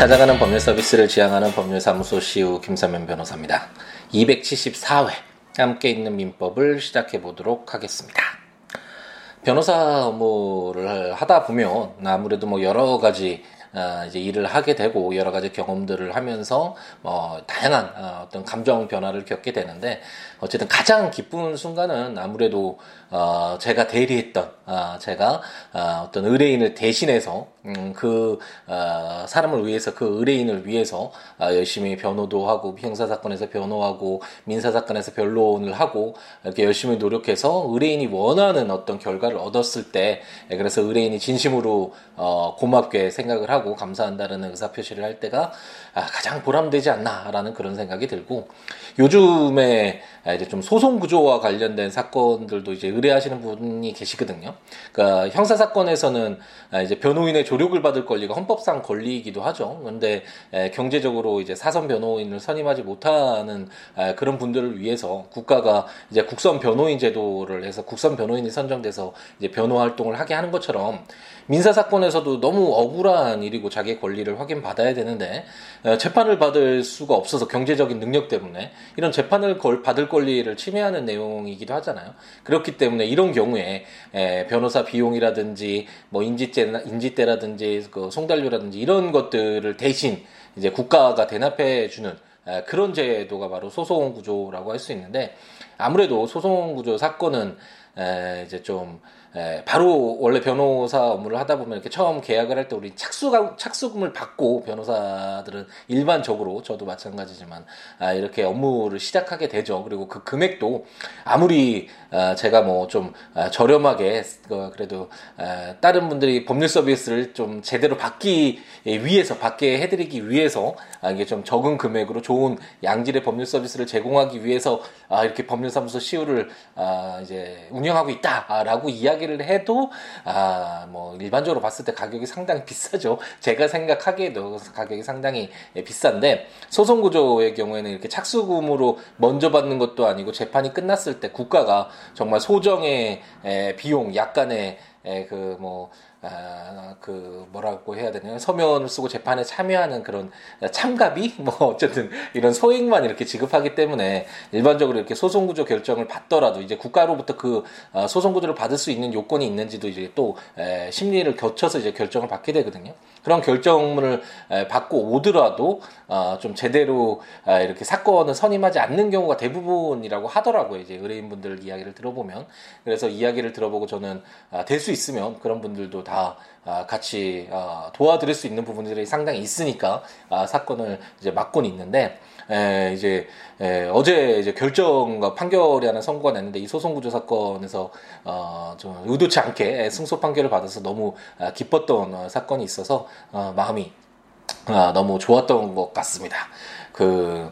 찾아가는 법률 서비스를 지향하는 법률사무소 시우 김사면 변호사입니다. 274회 함께 있는 민법을 시작해 보도록 하겠습니다. 변호사 업무를 하다 보면 아무래도 뭐 여러 가지 어, 이제 일을 하게 되고 여러 가지 경험들을 하면서 뭐 다양한 어, 어떤 감정 변화를 겪게 되는데 어쨌든 가장 기쁜 순간은 아무래도 어, 제가 대리했던 어, 제가 어, 어떤 의뢰인을 대신해서 음, 그 어, 사람을 위해서 그 의뢰인을 위해서 어, 열심히 변호도 하고 형사 사건에서 변호하고 민사 사건에서 변론을 하고 이렇게 열심히 노력해서 의뢰인이 원하는 어떤 결과를 얻었을 때 예, 그래서 의뢰인이 진심으로 어, 고맙게 생각을 하고 감사한다는 의사 표시를 할 때가 아, 가장 보람되지 않나라는 그런 생각이 들고 요즘에 이제 좀 소송 구조와 관련된 사건들도 이제 의뢰하시는 분이 계시거든요. 그러니까 형사 사건에서는 이제 변호인의 조력을 받을 권리가 헌법상 권리이기도 하죠. 그런데 경제적으로 이제 사선 변호인을 선임하지 못하는 그런 분들을 위해서 국가가 이제 국선 변호인 제도를 해서 국선 변호인이 선정돼서 이제 변호 활동을 하게 하는 것처럼 민사 사건에서도 너무 억울한 일이고 자기의 권리를 확인받아야 되는데 재판을 받을 수가 없어서 경제적인 능력 때문에 이런 재판을 걸 받을 권리를 침해하는 내용이기도 하잖아요. 그렇기 때문에 이런 경우에 변호사 비용이라든지 뭐 인지세 인지대라든지 그 송달료라든지 이런 것들을 대신 이제 국가가 대납해 주는 그런 제도가 바로 소송 구조라고 할 수 있는데 아무래도 소송 구조 사건은 이제 좀 에, 바로 원래 변호사 업무를 하다 보면 이렇게 처음 계약을 할 때 우리 착수가 착수금을 받고 변호사들은 일반적으로 저도 마찬가지지만 아, 이렇게 업무를 시작하게 되죠. 그리고 그 금액도 아무리 아, 제가 뭐좀 아, 저렴하게 그, 그래도 아, 다른 분들이 법률 서비스를 좀 제대로 받기 위해서 받게 해드리기 위해서 아, 이게 좀 적은 금액으로 좋은 양질의 법률 서비스를 제공하기 위해서 아, 이렇게 법률사무소 시우를 아, 이제 운영 하고 있다라고 이야기. 이야기를 해도 아 뭐 일반적으로 봤을 때 가격이 상당히 비싸죠. 제가 생각하기에도 가격이 상당히 비싼데 소송 구조의 경우에는 이렇게 착수금으로 먼저 받는 것도 아니고 재판이 끝났을 때 국가가 정말 소정의 비용 약간의 그뭐 아, 그 뭐라고 해야 되나요? 서면을 쓰고 재판에 참여하는 그런 참가비 뭐 어쨌든 이런 소액만 이렇게 지급하기 때문에 일반적으로 이렇게 소송 구조 결정을 받더라도 이제 국가로부터 그 아, 소송 구조를 받을 수 있는 요건이 있는지도 이제 또 에, 심리를 거쳐서 이제 결정을 받게 되거든요. 그런 결정문을 에, 받고 오더라도 어, 좀 제대로 아, 이렇게 사건을 선임하지 않는 경우가 대부분이라고 하더라고요. 이제 의뢰인분들 이야기를 들어보면 그래서 이야기를 들어보고 저는 아, 될수 있으면 그런 분들도 다 아, 같이 아, 도와드릴 수 있는 부분들이 상당히 있으니까 아, 사건을 이제 맡곤 있는데 에, 이제 에, 어제 이제 결정과 판결이 하나 선고가 났는데 이 소송 구조 사건에서 어, 좀 의도치 않게 승소 판결을 받아서 너무 기뻤던 어, 사건이 있어서 어, 마음이 너무 좋았던 것 같습니다. 그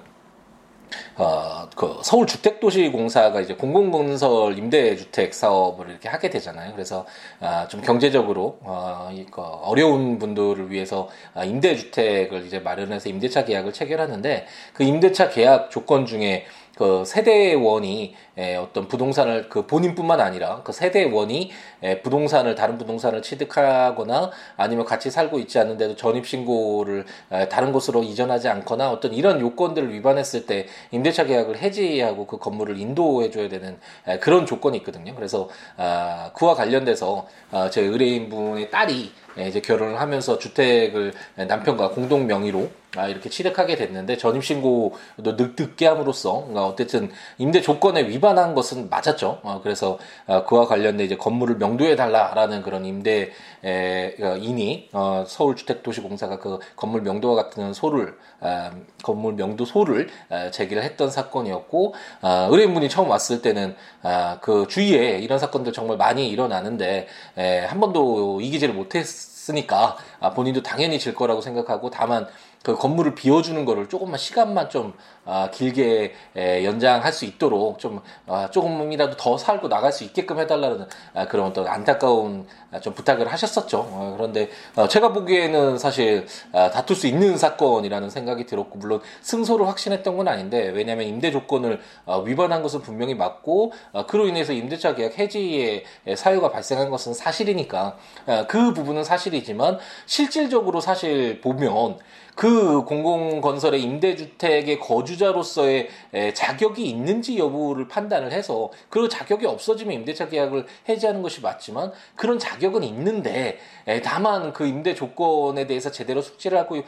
서울주택도시공사가 이제 공공건설 임대주택 사업을 이렇게 하게 되잖아요. 그래서 아, 좀 경제적으로 어, 그 어려운 분들을 위해서 아, 임대주택을 이제 마련해서 임대차 계약을 체결하는데 그 임대차 계약 조건 중에 그 세대원이 에, 어떤 부동산을 그 본인뿐만 아니라 그 세대원이 에, 부동산을 다른 부동산을 취득하거나 아니면 같이 살고 있지 않는데도 전입 신고를 에, 다른 곳으로 이전하지 않거나 어떤 이런 요건들을 위반했을 때 임대차 계약을 해지하고 그 건물을 인도해 줘야 되는 에, 그런 조건이 있거든요. 그래서 아, 그와 관련돼서 아, 제 의뢰인분의 딸이 이제 결혼을 하면서 주택을 남편과 공동 명의로 아, 이렇게 취득하게 됐는데 전입신고도 늦게 함으로써 그러니까 어쨌든 임대 조건에 위반한 것은 맞았죠. 어, 그래서 어, 그와 관련된 이제 건물을 명도해 달라라는 그런 임대 에, 어, 인이 어, 서울주택도시공사가 그 건물 명도와 같은 소를 어, 건물 명도 소를 어, 제기를 했던 사건이었고 어, 의뢰인분이 처음 왔을 때는 어, 그 주위에 이런 사건들 정말 많이 일어나는데 에, 한 번도 이기지를 못했 으니까 아, 본인도 당연히 질 거라고 생각하고 다만 그 건물을 비워주는 거를 조금만 시간만 좀 아, 길게 에, 연장할 수 있도록 좀 아, 조금이라도 더 살고 나갈 수 있게끔 해달라는 아, 그런 어떤 안타까운 아, 좀 부탁을 하셨었죠. 어, 그런데 어, 제가 보기에는 사실 아, 다툴 수 있는 사건이라는 생각이 들었고 물론 승소를 확신했던 건 아닌데 왜냐하면 임대 조건을 어, 위반한 것은 분명히 맞고 어, 그로 인해서 임대차 계약 해지의 사유가 발생한 것은 사실이니까 아, 그 부분은 사실이지만 실질적으로 사실 보면 그 공공건설의 임대주택의 거주자로서의 자격이 있는지 여부를 판단을 해서 그 자격이 없어지면 임대차 계약을 해지하는 것이 맞지만 그런 자격은 있는데 다만 그 임대 조건에 대해서 제대로 숙지를 하고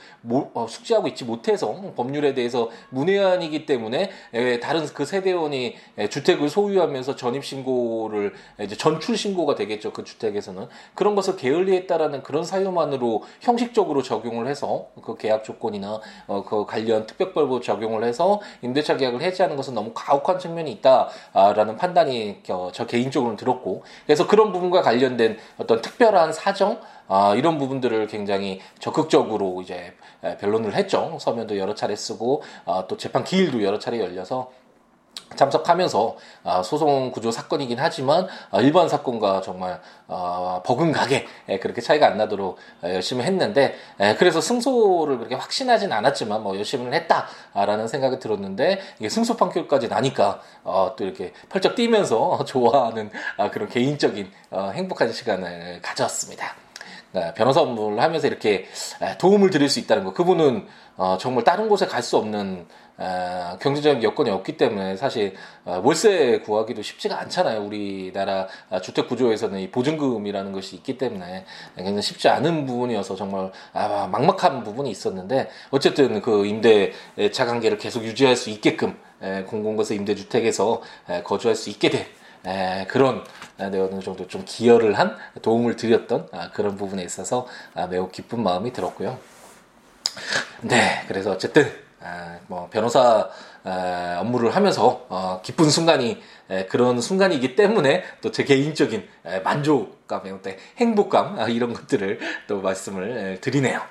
어, 숙지하고 있지 못해서 법률에 대해서 문외한이기 때문에 다른 그 세대원이 주택을 소유하면서 전입 신고를 이제 전출 신고가 되겠죠 그 주택에서는. 그런 것을 게을리했다라는 그런 사유만으로 형식적으로 적용을 해서 그 계약 조건이나 어, 그 관련 특별법을 적용을 해서 임대차 계약을 해지하는 것은 너무 가혹한 측면이 있다라는 판단이 저 개인적으로는 들었고 그래서 그런 부분과 관련된 어떤 특별한 사정 아, 이런 부분들을 굉장히 적극적으로 이제 변론을 했죠. 서면도 여러 차례 쓰고 아, 또 재판 기일도 여러 차례 열려서 참석하면서 아, 소송 구조 사건이긴 하지만 아, 일반 사건과 정말 아, 버금가게 그렇게 차이가 안 나도록 열심히 했는데 그래서 승소를 그렇게 확신하진 않았지만 뭐 열심히 했다라는 생각이 들었는데 이게 승소 판결까지 나니까 어, 또 이렇게 펄쩍 뛰면서 좋아하는 그런 개인적인 어, 행복한 시간을 가져왔습니다. 네, 변호사 업무를 하면서 이렇게 도움을 드릴 수 있다는 거 그분은 어, 정말 다른 곳에 갈 수 없는 어, 경제적인 여건이 없기 때문에 사실 어, 월세 구하기도 쉽지가 않잖아요. 우리나라 아, 주택 구조에서는 이 보증금이라는 것이 있기 때문에 굉장히 쉽지 않은 부분이어서 정말 아, 막막한 부분이 있었는데 어쨌든 그 임대차 관계를 계속 유지할 수 있게끔 공공거세 임대주택에서 거주할 수 있게 된 에, 그런 네, 어느 정도 좀 기여를 한 도움을 드렸던 아, 그런 부분에 있어서 아, 매우 기쁜 마음이 들었고요. 네, 그래서 어쨌든 아, 뭐 변호사 업무를 하면서 어, 기쁜 순간이 그런 순간이기 때문에 또 제 개인적인 만족감, 행복감 이런 것들을 또 말씀을 드리네요.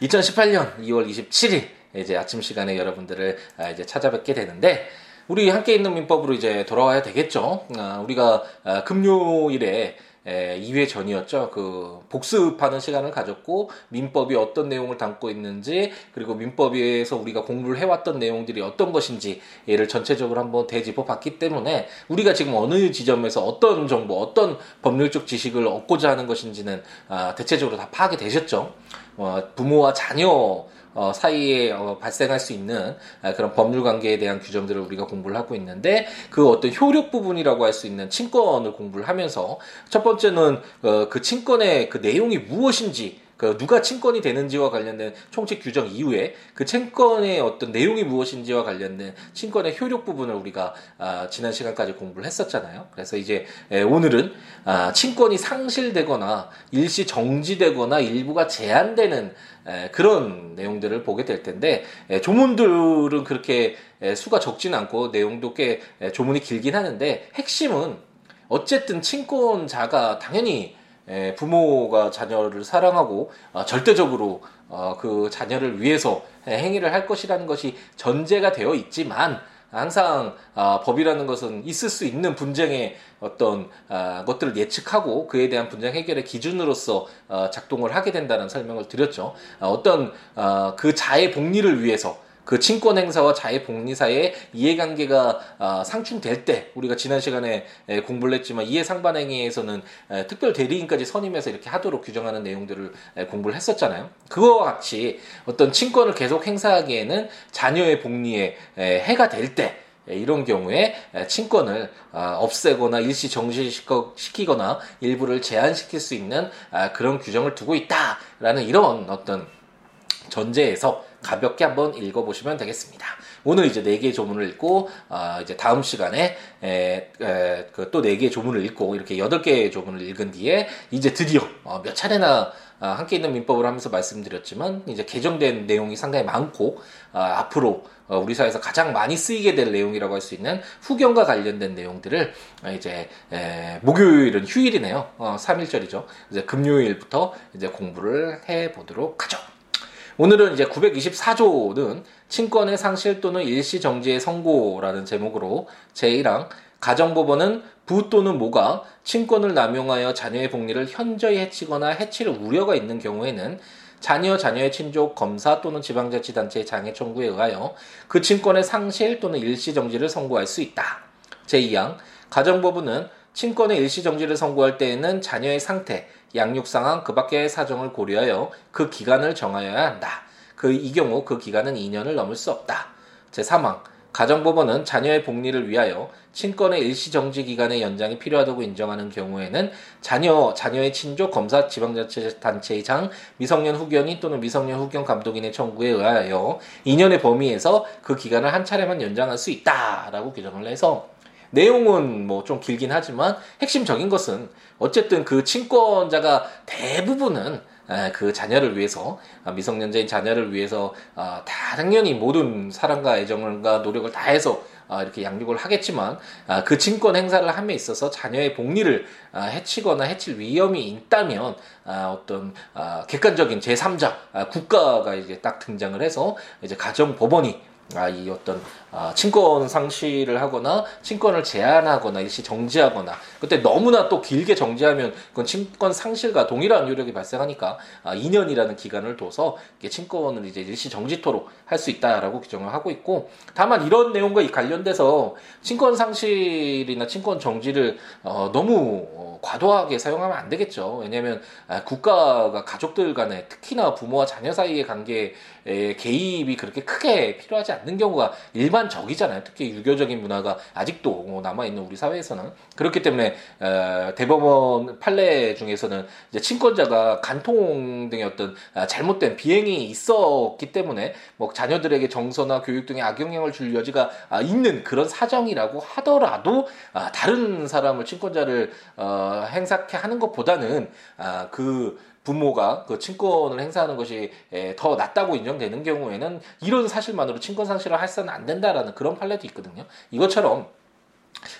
2018년 2월 27일 이제 아침 시간에 여러분들을 이제 찾아뵙게 되는데 우리 함께 있는 민법으로 이제 돌아와야 되겠죠. 우리가 금요일에 2회 전이었죠. 그 복습하는 시간을 가졌고 민법이 어떤 내용을 담고 있는지 그리고 민법에서 우리가 공부를 해왔던 내용들이 어떤 것인지 얘를 전체적으로 한번 되짚어 봤기 때문에 우리가 지금 어느 지점에서 어떤 정보, 어떤 법률적 지식을 얻고자 하는 것인지는 아, 대체적으로 다 파악이 되셨죠. 어, 부모와 자녀 어, 사이에 어, 발생할 수 있는 아, 그런 법률 관계에 대한 규정들을 우리가 공부를 하고 있는데 그 어떤 효력 부분이라고 할 수 있는 친권을 공부를 하면서 첫 번째는 어, 그 친권의 그 내용이 무엇인지 그 누가 친권이 되는지와 관련된 총칙 규정 이후에 그 친권의 어떤 내용이 무엇인지와 관련된 친권의 효력 부분을 우리가 아, 지난 시간까지 공부를 했었잖아요. 그래서 이제 에, 오늘은 아, 친권이 상실되거나 일시 정지되거나 일부가 제한되는 에, 그런 내용들을 보게 될 텐데 에, 조문들은 그렇게 에, 수가 적진 않고 내용도 꽤 에, 조문이 길긴 하는데 핵심은 어쨌든 친권자가 당연히 부모가 자녀를 사랑하고 어, 절대적으로 어, 그 자녀를 위해서 행위를 할 것이라는 것이 전제가 되어 있지만 항상 어, 법이라는 것은 있을 수 있는 분쟁의 어떤 것들을 예측하고 그에 대한 분쟁 해결의 기준으로서 작동을 하게 된다는 설명을 드렸죠. 어떤 그 자의 복리를 위해서 그 친권 행사와 자의 복리 사이의 이해관계가 어, 상충될 때 우리가 지난 시간에 에, 공부를 했지만 이해 상반행위에서는 에, 특별 대리인까지 선임해서 이렇게 하도록 규정하는 내용들을 에, 공부를 했었잖아요. 그거와 같이 어떤 친권을 계속 행사하기에는 자녀의 복리에 에, 해가 될때 이런 경우에 친권을 아, 없애거나 일시 정지시키거나 일부를 제한시킬 수 있는 아, 그런 규정을 두고 있다라는 이런 어떤 전제에서 가볍게 한번 읽어보시면 되겠습니다. 오늘 이제 네 개의 조문을 읽고 어, 이제 다음 시간에 그또네 개의 조문을 읽고 이렇게 여덟 개의 조문을 읽은 뒤에 이제 드디어 어, 몇 차례나 어, 함께 있는 민법을 하면서 말씀드렸지만 이제 개정된 내용이 상당히 많고 어, 앞으로 어, 우리 사회에서 가장 많이 쓰이게 될 내용이라고 할 수 있는 후견과 관련된 내용들을 어, 이제 에, 목요일은 휴일이네요. 어, 3일절이죠. 이제 금요일부터 이제 공부를 해 보도록 하죠. 오늘은 이제 924조는 친권의 상실 또는 일시 정지의 선고라는 제목으로 제1항 가정법원은 부 또는 모가 친권을 남용하여 자녀의 복리를 현저히 해치거나 해칠 우려가 있는 경우에는 자녀, 자녀의 친족, 검사 또는 지방자치단체의 장애 청구에 의하여 그 친권의 상실 또는 일시 정지를 선고할 수 있다. 제2항 가정법원은 친권의 일시 정지를 선고할 때에는 자녀의 상태, 양육 상황 그 밖의 사정을 고려하여 그 기간을 정하여야 한다. 그 이 경우 그 기간은 2년을 넘을 수 없다. 제3항 가정법원은 자녀의 복리를 위하여 친권의 일시 정지 기간의 연장이 필요하다고 인정하는 경우에는 자녀, 자녀의 친족, 검사, 지방자치단체의 장, 미성년 후견인 또는 미성년 후견 감독인의 청구에 의하여 2년의 범위에서 그 기간을 한 차례만 연장할 수 있다라고 규정을 해서 내용은 뭐 좀 길긴 하지만 핵심적인 것은 어쨌든 그 친권자가 대부분은 그 자녀를 위해서 아, 미성년자인 자녀를 위해서 아, 당연히 모든 사랑과 애정과 노력을 다해서 아, 이렇게 양육을 하겠지만 그 친권 행사를 함에 있어서 자녀의 복리를 해치거나 해칠 위험이 있다면 어떤 객관적인 제3자 국가가 이제 딱 등장을 해서 이제 가정 법원이 아, 이 어떤 아, 친권 상실을 하거나 친권을 제한하거나 일시 정지하거나 그때 너무나 또 길게 정지하면 그건 친권 상실과 동일한 요력이 발생하니까 아, 2년이라는 기간을 둬서 친권을 이제 일시 정지토록 할 수 있다라고 규정을 하고 있고 다만 이런 내용과 관련돼서 친권 상실이나 친권 정지를 어, 너무 어, 과도하게 사용하면 안 되겠죠. 왜냐하면 아, 국가가 가족들 간에 특히나 부모와 자녀 사이의 관계에 개입이 그렇게 크게 필요하지 않는 경우가 일반적이잖아요. 특히 유교적인 문화가 아직도 뭐 남아있는 우리 사회에서는. 그렇기 때문에, 어, 대법원 판례 중에서는 이제 친권자가 간통 등의 어떤 아, 잘못된 비행이 있었기 때문에 뭐 자녀들에게 정서나 교육 등의 악영향을 줄 여지가 아, 있는 그런 사정이라고 하더라도 아, 다른 사람을 친권자를 어, 행사케 하는 것보다는 그 부모가 그 친권을 행사하는 것이 더 낫다고 인정되는 경우에는 이런 사실만으로 친권 상실을 할수는 안 된다라는 그런 판례도 있거든요. 이것처럼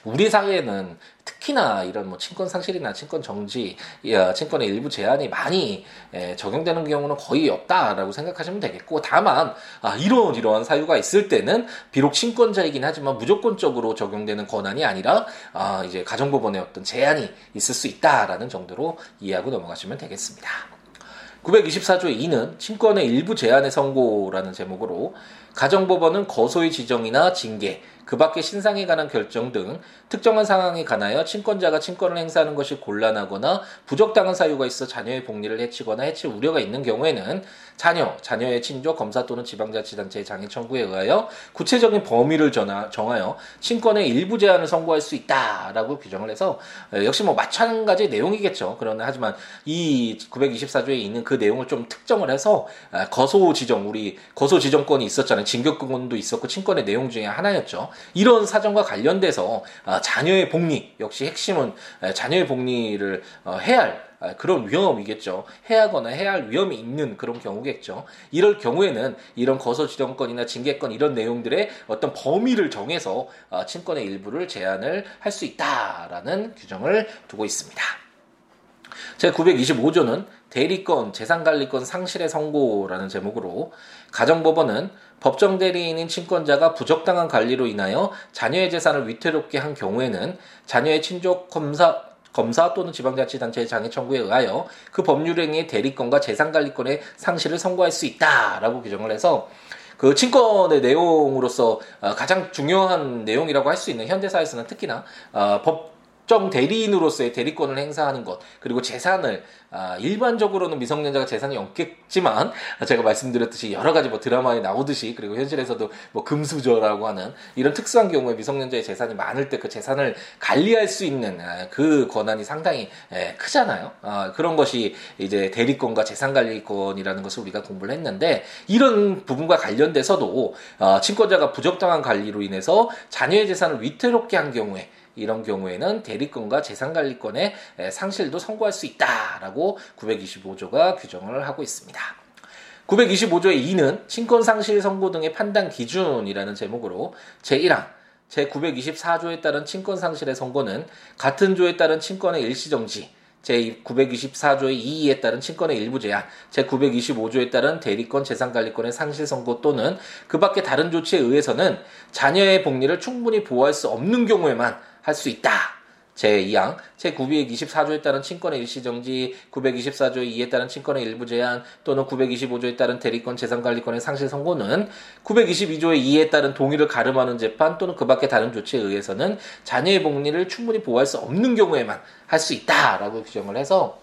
우리 사회에는 특히나 이런 뭐 친권 상실이나 친권 정지, 친권의 일부 제한이 많이 적용되는 경우는 거의 없다라고 생각하시면 되겠고, 다만 아, 이런 이러한 사유가 있을 때는 비록 친권자이긴 하지만 무조건적으로 적용되는 권한이 아니라 아, 이제 가정법원의 어떤 제한이 있을 수 있다라는 정도로 이해하고 넘어가시면 되겠습니다. 924조 2는 친권의 일부 제한의 선고라는 제목으로 가정법원은 거소의 지정이나 징계, 그 밖의 신상에 관한 결정 등 특정한 상황에 관하여 친권자가 친권을 행사하는 것이 곤란하거나 부적당한 사유가 있어 자녀의 복리를 해치거나 해칠 우려가 있는 경우에는 자녀, 자녀의 친족, 검사 또는 지방자치단체의 장애 청구에 의하여 구체적인 범위를 정하여 친권의 일부 제한을 선고할 수 있다라고 규정을 해서 역시 뭐 마찬가지 내용이겠죠. 그러나 하지만 이 924조에 있는 그 내용을 좀 특정을 해서 거소 지정, 우리 거소 지정권이 있었잖아요. 징격권도 있었고 친권의 내용 중에 하나였죠. 이런 사정과 관련돼서 아, 자녀의 복리 역시 핵심은 자녀의 복리를 어, 해야 할 아, 그런 위험이겠죠. 해야거나 해야 할 위험이 있는 그런 경우겠죠. 이럴 경우에는 이런 거소 지정권이나 징계권 이런 내용들의 어떤 범위를 정해서 아, 친권의 일부를 제한을 할 수 있다라는 규정을 두고 있습니다. 제925조는 대리권, 재산관리권 상실의 선고라는 제목으로 가정법원은 법정 대리인인 친권자가 부적당한 관리로 인하여 자녀의 재산을 위태롭게 한 경우에는 자녀의 친족 검사 검사 또는 지방자치단체의 장애 청구에 의하여 그 법률행위의 대리권과 재산관리권의 상실을 선고할 수 있다라고 규정을 해서 그 친권의 내용으로서 어, 가장 중요한 내용이라고 할 수 있는 현대사에서는 특히나 어, 법 특정 대리인으로서의 대리권을 행사하는 것 그리고 재산을 아, 일반적으로는 미성년자가 재산이 없겠지만 제가 말씀드렸듯이 여러 가지 뭐 드라마에 나오듯이 그리고 현실에서도 뭐 금수저라고 하는 이런 특수한 경우에 미성년자의 재산이 많을 때 그 재산을 관리할 수 있는 아, 그 권한이 상당히 에, 크잖아요. 아, 그런 것이 이제 대리권과 재산관리권이라는 것을 우리가 공부를 했는데 이런 부분과 관련돼서도 어, 친권자가 부적당한 관리로 인해서 자녀의 재산을 위태롭게 한 경우에 이런 경우에는 대리권과 재산관리권의 상실도 선고할 수 있다라고 925조가 규정을 하고 있습니다. 925조의 2는 친권상실 선고 등의 판단 기준이라는 제목으로 제1항 제924조에 따른 친권상실의 선고는 같은 조에 따른 친권의 일시정지, 제924조의 2에 따른 친권의 일부 제한, 제925조에 따른 대리권 재산관리권의 상실 선고 또는 그 밖의 다른 조치에 의해서는 자녀의 복리를 충분히 보호할 수 없는 경우에만 할 수 있다. 제2항, 제924조에 따른 친권의 일시정지, 924조 2에 따른 친권의 일부 제한, 또는 925조에 따른 대리권 재산관리권의 상실 선고는 922조의 2에 따른 동의를 가름하는 재판 또는 그 밖의 다른 조치에 의해서는 자녀의 복리를 충분히 보호할 수 없는 경우에만 할 수 있다라고 규정을 해서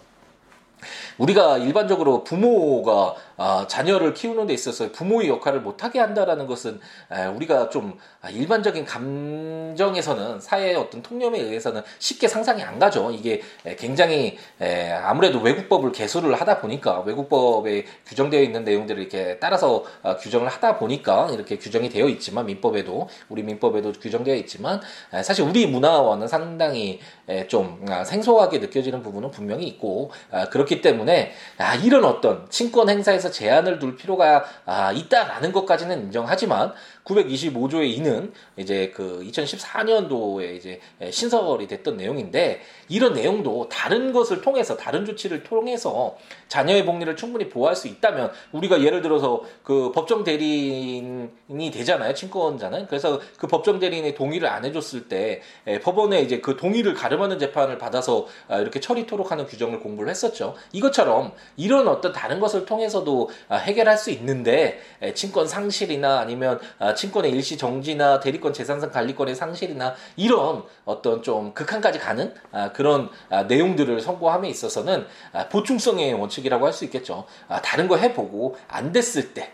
우리가 일반적으로 부모가 어, 자녀를 키우는 데 있어서 부모의 역할을 못하게 한다라는 것은 에, 우리가 좀 일반적인 감정에서는 사회의 어떤 통념에 의해서는 쉽게 상상이 안 가죠. 이게 굉장히 에, 아무래도 외국법을 개수를 하다 보니까 외국법에 규정되어 있는 내용들을 이렇게 따라서 어, 규정을 하다 보니까 이렇게 규정이 되어 있지만 민법에도 우리 민법에도 규정되어 있지만 에, 사실 우리 문화와는 상당히 에, 좀 아, 생소하게 느껴지는 부분은 분명히 있고 아, 그렇기 때문에 아, 이런 어떤 친권 행사에서 제한을 둘 필요가 아, 있다라는 것까지는 인정하지만 925조의 2는 이제 그 2014년도에 이제 신설이 됐던 내용인데 이런 내용도 다른 것을 통해서 다른 조치를 통해서 자녀의 복리를 충분히 보호할 수 있다면 우리가 예를 들어서 그 법정 대리인이 되잖아요 친권자는. 그래서 그 법정 대리인의 동의를 안 해줬을 때 법원에 이제 그 동의를 가름하는 재판을 받아서 아, 이렇게 처리 토록 하는 규정을 공부를 했었죠. 이것처럼 이런 어떤 다른 것을 통해서도 아, 해결할 수 있는데 친권 상실이나 아니면 아, 친권의 일시 정지나 대리권 재산상 관리권의 상실이나 이런 어떤 좀 극한까지 가는 아, 그런 아, 내용들을 선고함에 있어서는 아, 보충성의 원칙이라고 할 수 있겠죠. 다른 거 해보고 안 됐을 때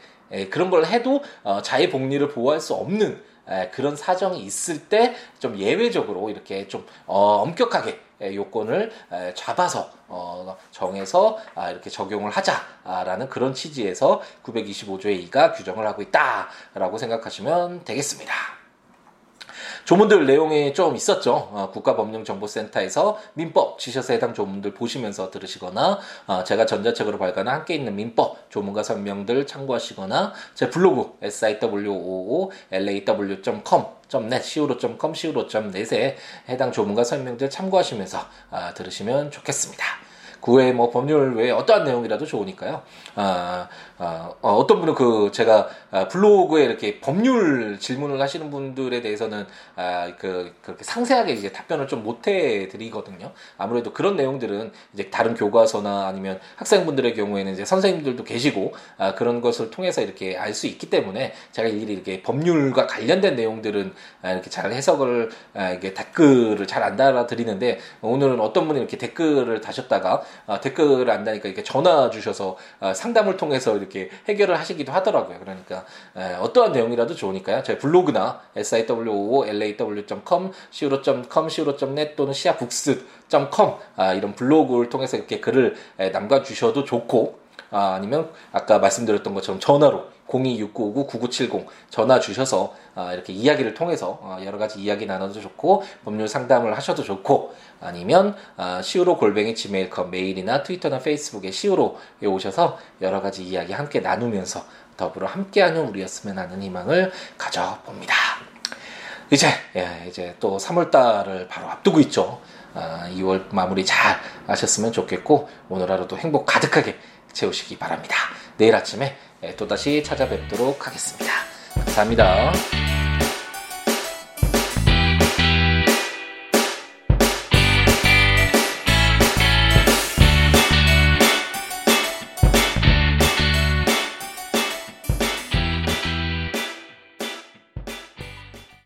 그런 걸 해도 어, 자의 복리를 보호할 수 없는 그런 사정이 있을 때 좀 예외적으로 이렇게 좀 어, 엄격하게 요건을 잡아서 어, 정해서 아, 이렇게 적용을 하자라는 그런 취지에서 925조의 2가 규정을 하고 있다라고 생각하시면 되겠습니다. 조문들 내용이 좀 있었죠. 어, 국가법령정보센터에서 민법 지셔서 해당 조문들 보시면서 들으시거나 어, 제가 전자책으로 발간한 함께 있는 민법 조문과 설명들 참고하시거나 제 블로그 siw55 law.com net siwo.com siwo.net에 해당 조문과 설명들 참고하시면서 아, 들으시면 좋겠습니다. 그 외에 뭐 법률 외에 어떠한 내용이라도 좋으니까요. 아, 아, 어, 떤 분은 그 제가 아, 블로그에 이렇게 법률 질문을 하시는 분들에 대해서는 아, 그 그렇게 상세하게 이제 답변을 좀 못해 드리거든요. 아무래도 그런 내용들은 이제 다른 교과서나 아니면 학생분들의 경우에는 이제 선생님들도 계시고 아, 그런 것을 통해서 이렇게 알 수 있기 때문에 제가 일일이 이렇게 법률과 관련된 내용들은 아, 이렇게 잘 해석을 아, 이게 댓글을 잘 안 달아드리는데 오늘은 어떤 분이 이렇게 댓글을 다셨다가 아, 댓글을 안다니까 이렇게 전화 주셔서 아, 상담을 통해서 이렇게 해결을 하시기도 하더라고요. 그러니까 에, 어떠한 내용이라도 좋으니까요. 저희 블로그나 siwo.law.com, siwo.com, siwo.net 또는 siabooks.com 아, 이런 블로그를 통해서 이렇게 글을 에, 남겨주셔도 좋고 아, 아니면 아까 말씀드렸던 것처럼 전화로 026959-9970 전화 주셔서 아, 이렇게 이야기를 통해서 아, 여러 가지 이야기 나눠도 좋고 법률 상담을 하셔도 좋고 아니면 아, 시우로 골뱅이 지메일컴 메일이나 트위터나 페이스북에 시우로에 오셔서 여러 가지 이야기 함께 나누면서 더불어 함께하는 우리였으면 하는 희망을 가져봅니다. 이제 예, 이제 또 3월달을 바로 앞두고 있죠. 아, 2월 마무리 잘 하셨으면 좋겠고 오늘 하루도 행복 가득하게 채우시기 바랍니다. 내일 아침에 예, 또다시 찾아뵙도록 하겠습니다. 감사합니다.